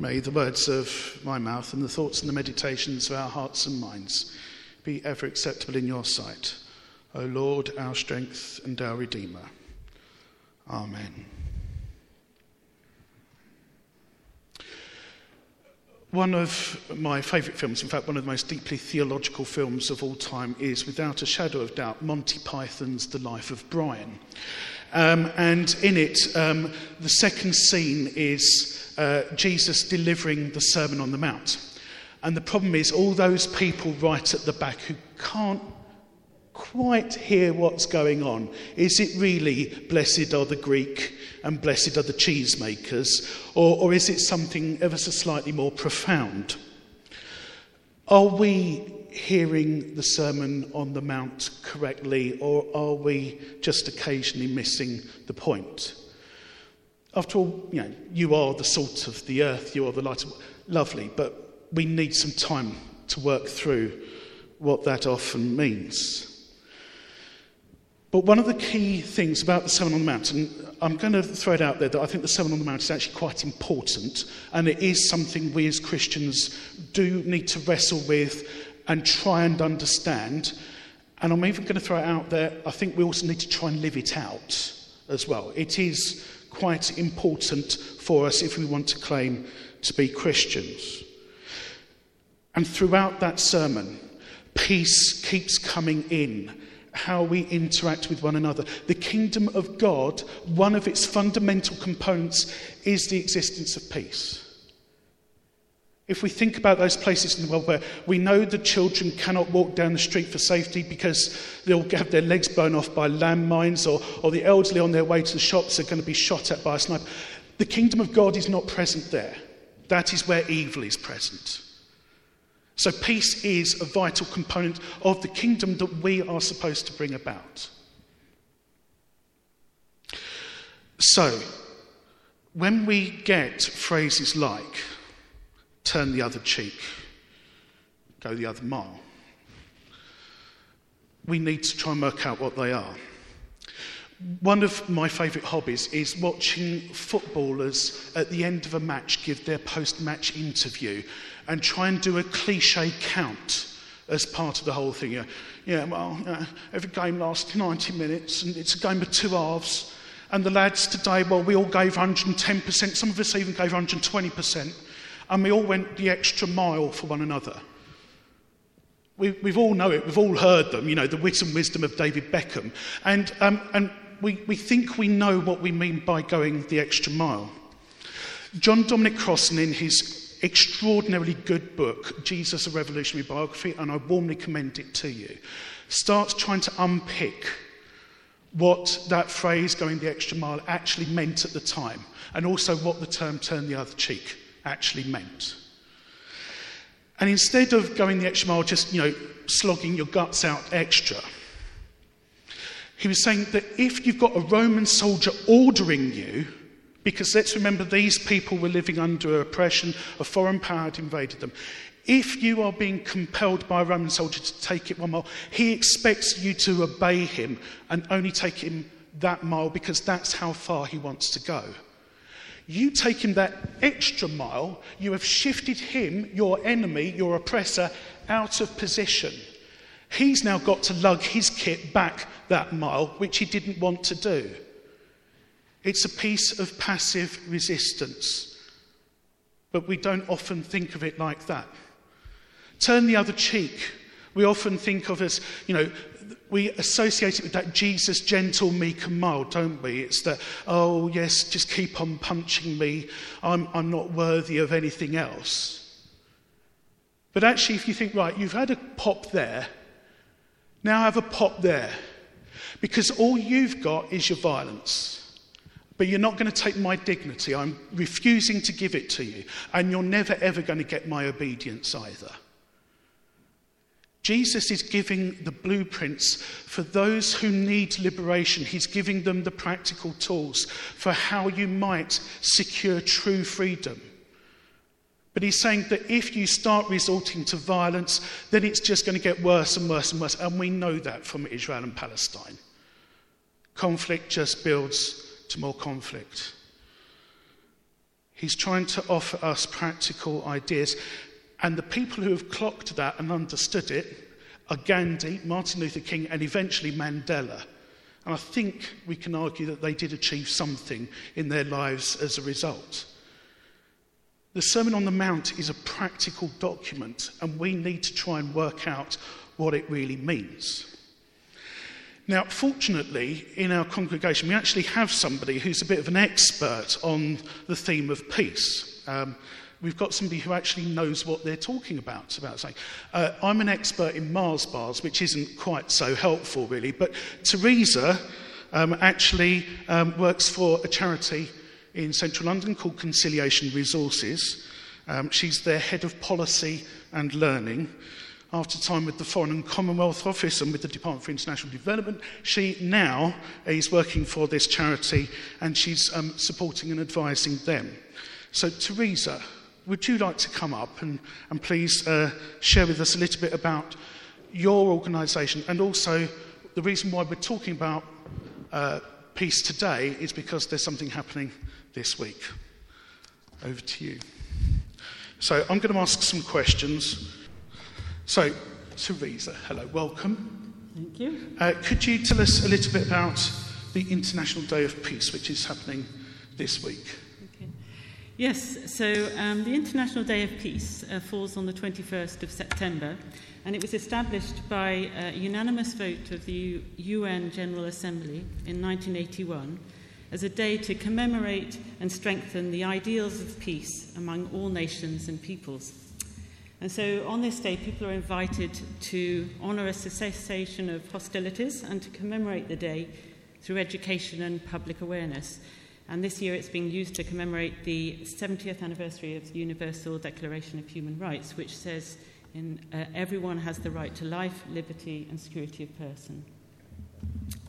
May the words of my mouth and the thoughts and the meditations of our hearts and minds be ever acceptable in your sight, O Lord, our strength and our Redeemer. Amen. One of my favourite films, in fact, one of the most deeply theological films of all time, is without a shadow of doubt Monty Python's The Life of Brian. Um, and in it, um, the second scene is uh, Jesus delivering the Sermon on the Mount. And the problem is, all those people right at the back who can't quite hear what's going on. Is it really, blessed are the Greek and blessed are the cheesemakers? Or, or is it something ever so slightly more profound? Are we hearing the Sermon on the Mount correctly, or are we just occasionally missing the point? After all, you know, you are the salt of the earth, you are the light of lovely, but we need some time to work through what that often means. But one of the key things about the Sermon on the Mount, and I'm going to throw it out there that I think the Sermon on the Mount is actually quite important, and it is something we as Christians do need to wrestle with and try and understand. And I'm even going to throw it out there, I think we also need to try and live it out as well. It is quite important for us if we want to claim to be Christians. And throughout that sermon, peace keeps coming in how we interact with one another. The kingdom of God, one of its fundamental components is the existence of peace. If we think about those places in the world where we know the children cannot walk down the street for safety because they'll have their legs blown off by landmines, or, or the elderly on their way to the shops are going to be shot at by a sniper, the kingdom of God is not present there. That is where evil is present. So, peace is a vital component of the kingdom that we are supposed to bring about. So, when we get phrases like turn the other cheek, go the other mile, we need to try and work out what they are. One of my favourite hobbies is watching footballers at the end of a match give their post match interview and try and do a cliche count as part of the whole thing. Yeah, well, every game lasts 90 minutes and it's a game of two halves. And the lads today, well, we all gave 110%, some of us even gave 120%, and we all went the extra mile for one another. We, we've all know it, we've all heard them, you know, the wit and wisdom of David Beckham. And, um, and we, we think we know what we mean by going the extra mile. John Dominic Crossan, in his extraordinarily good book, Jesus, a Revolutionary Biography, and I warmly commend it to you, starts trying to unpick what that phrase, going the extra mile, actually meant at the time, and also what the term turn the other cheek actually meant. And instead of going the extra mile, just, you know, slogging your guts out extra, he was saying that if you've got a Roman soldier ordering you because let's remember, these people were living under oppression, a foreign power had invaded them. If you are being compelled by a Roman soldier to take it one mile, he expects you to obey him and only take him that mile because that's how far he wants to go. You take him that extra mile, you have shifted him, your enemy, your oppressor, out of position. He's now got to lug his kit back that mile, which he didn't want to do. It's a piece of passive resistance. But we don't often think of it like that. Turn the other cheek. We often think of as, you know, we associate it with that Jesus, gentle, meek, and mild, don't we? It's that, oh, yes, just keep on punching me. I'm, I'm not worthy of anything else. But actually, if you think, right, you've had a pop there, now have a pop there. Because all you've got is your violence. But you're not going to take my dignity. I'm refusing to give it to you. And you're never, ever going to get my obedience either. Jesus is giving the blueprints for those who need liberation. He's giving them the practical tools for how you might secure true freedom. But he's saying that if you start resorting to violence, then it's just going to get worse and worse and worse. And we know that from Israel and Palestine. Conflict just builds to more conflict. He's trying to offer us practical ideas. And the people who have clocked that and understood it are Gandhi, Martin Luther King, and eventually Mandela. And I think we can argue that they did achieve something in their lives as a result. The Sermon on the Mount is a practical document, and we need to try and work out what it really means. Now, fortunately, in our congregation, we actually have somebody who's a bit of an expert on the theme of peace. Um, we've got somebody who actually knows what they're talking about. About saying, uh, I'm an expert in Mars bars, which isn't quite so helpful, really. But Teresa um, actually um, works for a charity in central London called Conciliation Resources. Um, she's their head of policy and learning after time with the Foreign and Commonwealth Office and with the Department for International Development. She now is working for this charity and she's um, supporting and advising them. So, Teresa, would you like to come up and, and please uh, share with us a little bit about your organisation and also the reason why we're talking about uh, peace today is because there's something happening this week. Over to you. So, I'm going to ask some questions. So, Teresa, hello, welcome. Thank you. Uh, could you tell us a little bit about the International Day of Peace, which is happening this week? Yes, so um, the International Day of Peace uh, falls on the 21st of September, and it was established by a unanimous vote of the UN General Assembly in 1981 as a day to commemorate and strengthen the ideals of peace among all nations and peoples. And so on this day, people are invited to honour a cessation of hostilities and to commemorate the day through education and public awareness. And this year it's being used to commemorate the 70th anniversary of the Universal Declaration of Human Rights, which says in, uh, everyone has the right to life, liberty, and security of person.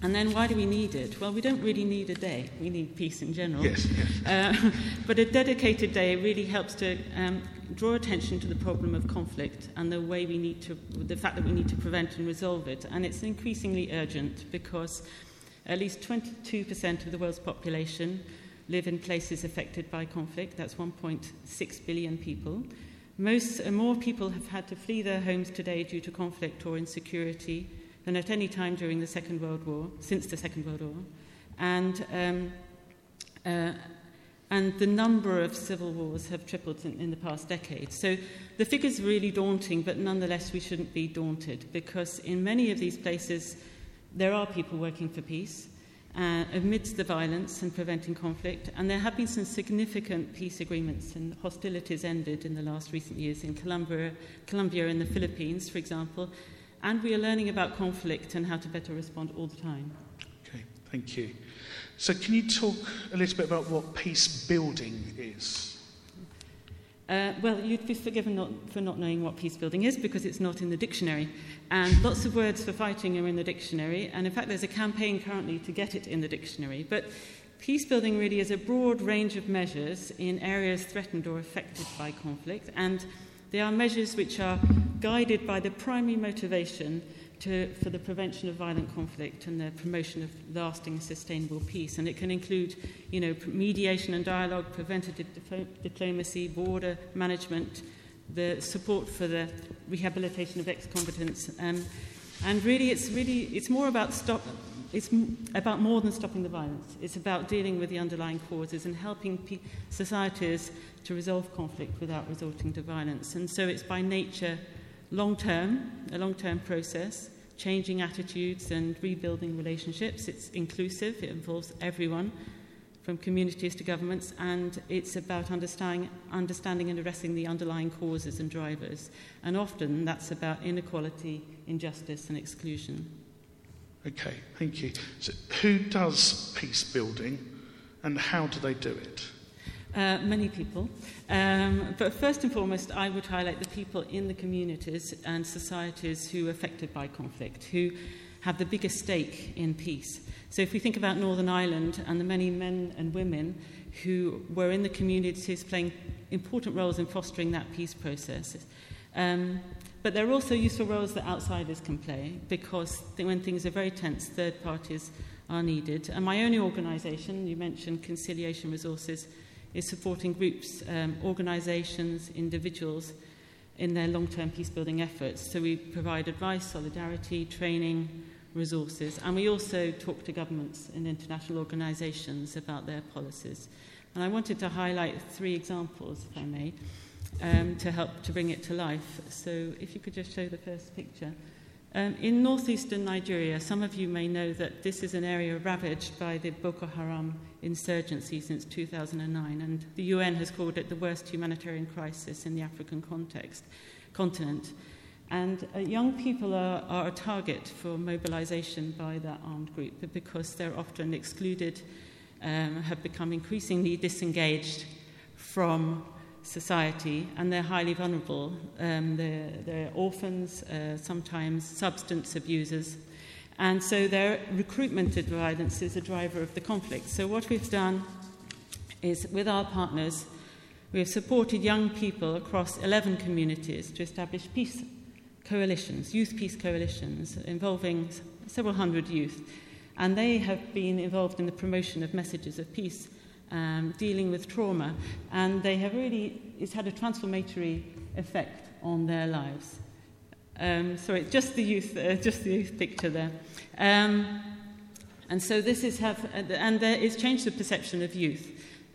And then why do we need it? Well, we don't really need a day. We need peace in general. Yes, yes. Uh, but a dedicated day really helps to um, draw attention to the problem of conflict and the way we need to, the fact that we need to prevent and resolve it. And it's increasingly urgent because at least 22% of the world's population live in places affected by conflict. That's 1.6 billion people. Most, uh, more people have had to flee their homes today due to conflict or insecurity than at any time during the Second World War, since the Second World War. And, um, uh, and the number of civil wars have tripled in, in the past decade. So the figure's really daunting, but nonetheless, we shouldn't be daunted because in many of these places, there are people working for peace. Uh, amidst the violence and preventing conflict, and there have been some significant peace agreements and hostilities ended in the last recent years in Colombia, Colombia and the Philippines, for example, and we are learning about conflict and how to better respond all the time. Okay, thank you. So, can you talk a little bit about what peace building is? Uh, well, you'd be forgiven not, for not knowing what peace building is because it's not in the dictionary. And lots of words for fighting are in the dictionary. And in fact, there's a campaign currently to get it in the dictionary. But peace building really is a broad range of measures in areas threatened or affected by conflict. And they are measures which are guided by the primary motivation to, for the prevention of violent conflict and the promotion of lasting sustainable peace. And it can include, you know, mediation and dialogue, preventative diplomacy, border management, the support for the rehabilitation of ex-combatants. Um, and really, it's really it's more about stop, it's about more than stopping the violence. It's about dealing with the underlying causes and helping pe- societies to resolve conflict without resorting to violence. And so it's by nature long term, a long term process, changing attitudes and rebuilding relationships. It's inclusive, it involves everyone, from communities to governments, and it's about understanding, understanding and addressing the underlying causes and drivers. And often that's about inequality, injustice, and exclusion. Okay, thank you. So, who does peace building and how do they do it? Uh, many people. Um, but first and foremost, I would highlight the people in the communities and societies who are affected by conflict, who have the biggest stake in peace. So if we think about Northern Ireland and the many men and women who were in the communities playing important roles in fostering that peace process, um, but there are also useful roles that outsiders can play because when things are very tense, third parties are needed. And my own organisation, you mentioned Conciliation Resources, is supporting groups, um, organisations, individuals in their long-term peace-building efforts. So we provide advice, solidarity, training, resources, and we also talk to governments and international organisations about their policies. And I wanted to highlight three examples, if I may, um, to help to bring it to life. So if you could just show the first picture. Um, in northeastern Nigeria, some of you may know that this is an area ravaged by the Boko Haram insurgency since 2009, and the UN has called it the worst humanitarian crisis in the African context, continent. And uh, young people are, are a target for mobilization by that armed group because they're often excluded, um, have become increasingly disengaged from society, and they're highly vulnerable. Um, they're, they're, orphans, uh, sometimes substance abusers, and so their recruitment to violence is a driver of the conflict. So, what we've done is, with our partners, we have supported young people across 11 communities to establish peace coalitions, youth peace coalitions, involving several hundred youth. And they have been involved in the promotion of messages of peace um, dealing with trauma, and they have really, it's had a transformatory effect on their lives. Um, sorry, just the youth, uh, just the youth picture there. Um, and so this is have, uh, and there is changed the perception of youth,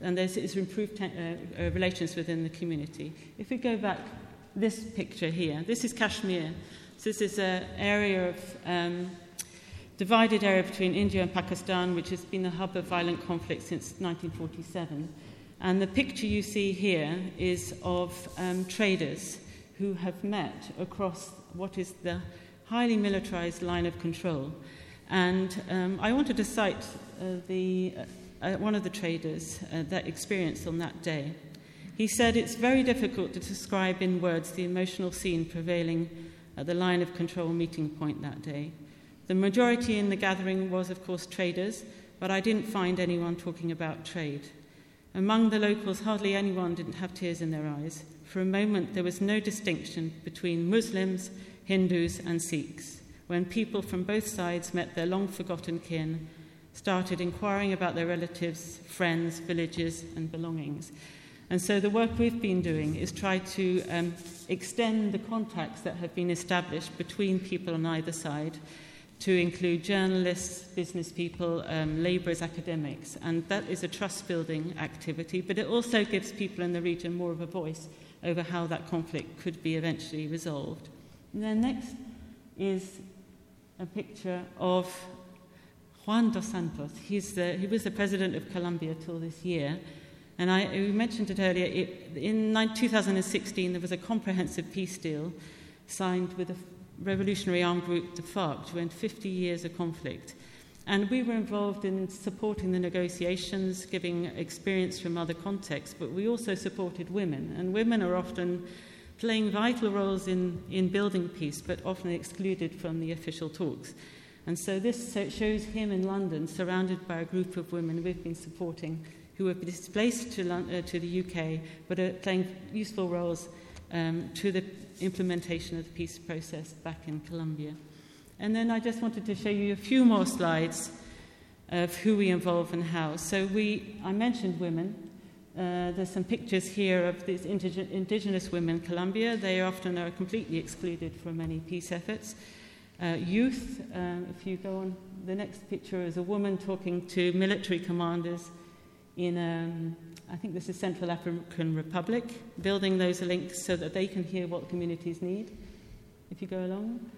and there's, it's improved te- uh, uh, relations within the community. If we go back, this picture here, this is Kashmir. So this is an area of um, divided area between India and Pakistan, which has been the hub of violent conflict since 1947. And the picture you see here is of um, traders who have met across what is the highly militarized line of control. And um, I wanted to cite uh, the, uh, uh, one of the traders uh, that experienced on that day. He said it's very difficult to describe in words the emotional scene prevailing at the line of control meeting point that day. The majority in the gathering was, of course, traders, but I didn't find anyone talking about trade. Among the locals, hardly anyone didn't have tears in their eyes. For a moment, there was no distinction between Muslims, Hindus, and Sikhs. When people from both sides met their long forgotten kin, started inquiring about their relatives, friends, villages, and belongings. And so the work we've been doing is try to um, extend the contacts that have been established between people on either side to include journalists, business people, um, labourers, academics. And that is a trust building activity, but it also gives people in the region more of a voice over how that conflict could be eventually resolved. And then next is a picture of Juan dos Santos. The, he was the president of Colombia till this year. And I we mentioned it earlier. It, in 2016, there was a comprehensive peace deal signed with the revolutionary armed group, the FARC, end 50 years of conflict. And we were involved in supporting the negotiations, giving experience from other contexts, but we also supported women. And women are often playing vital roles in, in building peace, but often excluded from the official talks. And so this shows him in London, surrounded by a group of women we've been supporting who were displaced to, uh, to the UK, but are playing useful roles um, to the implementation of the peace process back in Colombia. And then I just wanted to show you a few more slides of who we involve and how. So we, I mentioned women. Uh, there's some pictures here of these indig- indigenous women in Colombia. They often are completely excluded from many peace efforts. Uh, youth, uh, if you go on, the next picture is a woman talking to military commanders in um, I think this is Central African Republic, building those links so that they can hear what communities need. If you go along,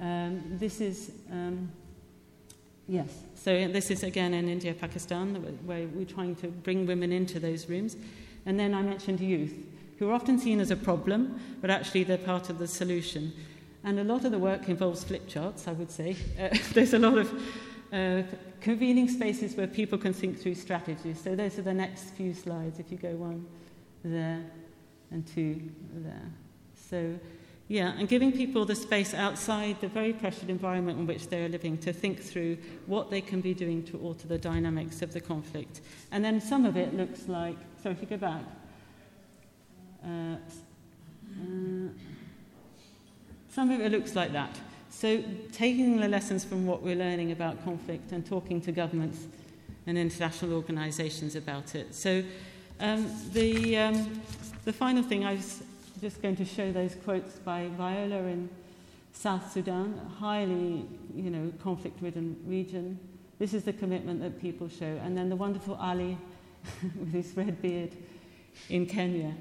um, this is um, yes. So this is again in India, Pakistan, where we're trying to bring women into those rooms. And then I mentioned youth, who are often seen as a problem, but actually they're part of the solution. And a lot of the work involves flip charts, I would say. Uh, there's a lot of convening spaces where people can think through strategies. So those are the next few slides, if you go one there and two there. So, yeah, and giving people the space outside the very pressured environment in which they're living to think through what they can be doing to alter the dynamics of the conflict. And then some of it looks like, so if you go back, uh, uh, some of it looks like that. So, taking the lessons from what we're learning about conflict and talking to governments and international organisations about it. So, Um, the, um, the final thing, I was just going to show those quotes by Viola in South Sudan, a highly you know, conflict-ridden region. This is the commitment that people show. And then the wonderful Ali with his red beard in Kenya.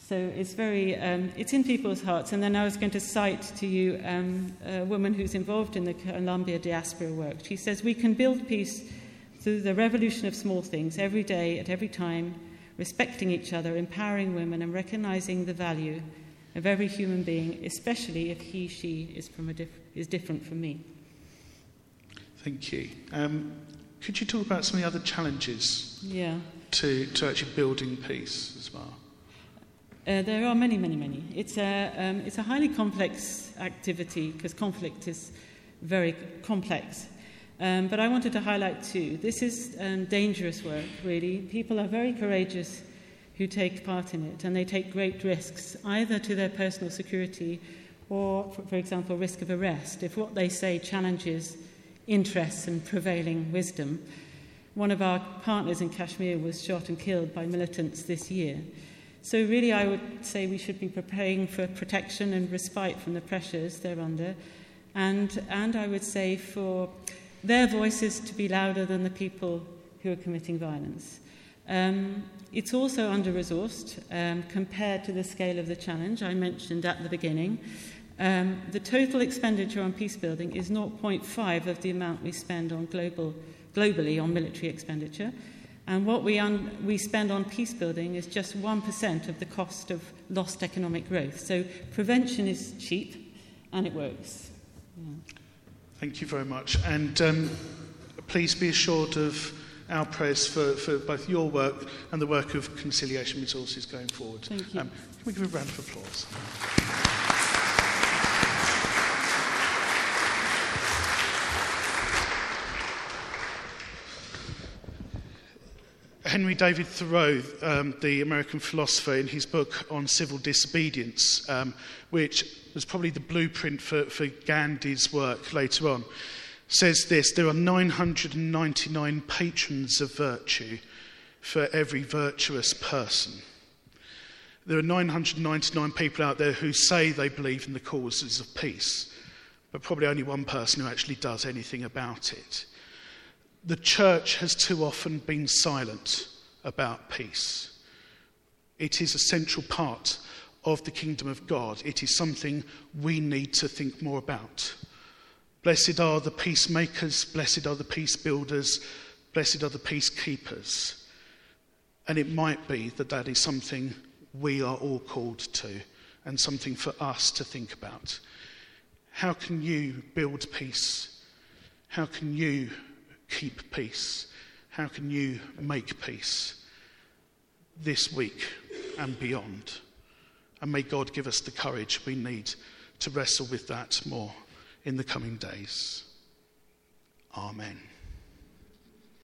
So it's very, um, it's in people's hearts. And then I was going to cite to you um, a woman who's involved in the Colombia diaspora work. She says, We can build peace through the revolution of small things, every day, at every time, respecting each other, empowering women, and recognizing the value of every human being, especially if he, she is, from a diff- is different from me. Thank you. Um, could you talk about some of the other challenges yeah. to, to actually building peace as well? Uh, there are many, many, many. It's a, um, it's a highly complex activity because conflict is very complex. Um, but I wanted to highlight two. This is um, dangerous work, really. People are very courageous who take part in it, and they take great risks, either to their personal security or, for, for example, risk of arrest, if what they say challenges interests and prevailing wisdom. One of our partners in Kashmir was shot and killed by militants this year. So, really, I would say we should be preparing for protection and respite from the pressures they're under, and, and I would say for their voices to be louder than the people who are committing violence. Um, it's also under resourced um, compared to the scale of the challenge I mentioned at the beginning. Um, the total expenditure on peace building is 0.5 of the amount we spend on global, globally on military expenditure. And what we, un- we spend on peace building is just 1% of the cost of lost economic growth. So prevention is cheap and it works. Yeah. Thank you very much. And um, please be assured of our prayers for, for both your work and the work of Conciliation Resources going forward. Thank you. Um, can we give a round of applause? Henry David Thoreau, um, the American philosopher, in his book on civil disobedience, um, which was probably the blueprint for, for Gandhi's work later on, says this There are 999 patrons of virtue for every virtuous person. There are 999 people out there who say they believe in the causes of peace, but probably only one person who actually does anything about it. The church has too often been silent about peace. It is a central part of the kingdom of God. It is something we need to think more about. Blessed are the peacemakers, blessed are the peace builders, blessed are the peacekeepers. And it might be that that is something we are all called to and something for us to think about. How can you build peace? How can you keep peace? How can you make peace this week and beyond? And may God give us the courage we need to wrestle with that more in the coming days. Amen.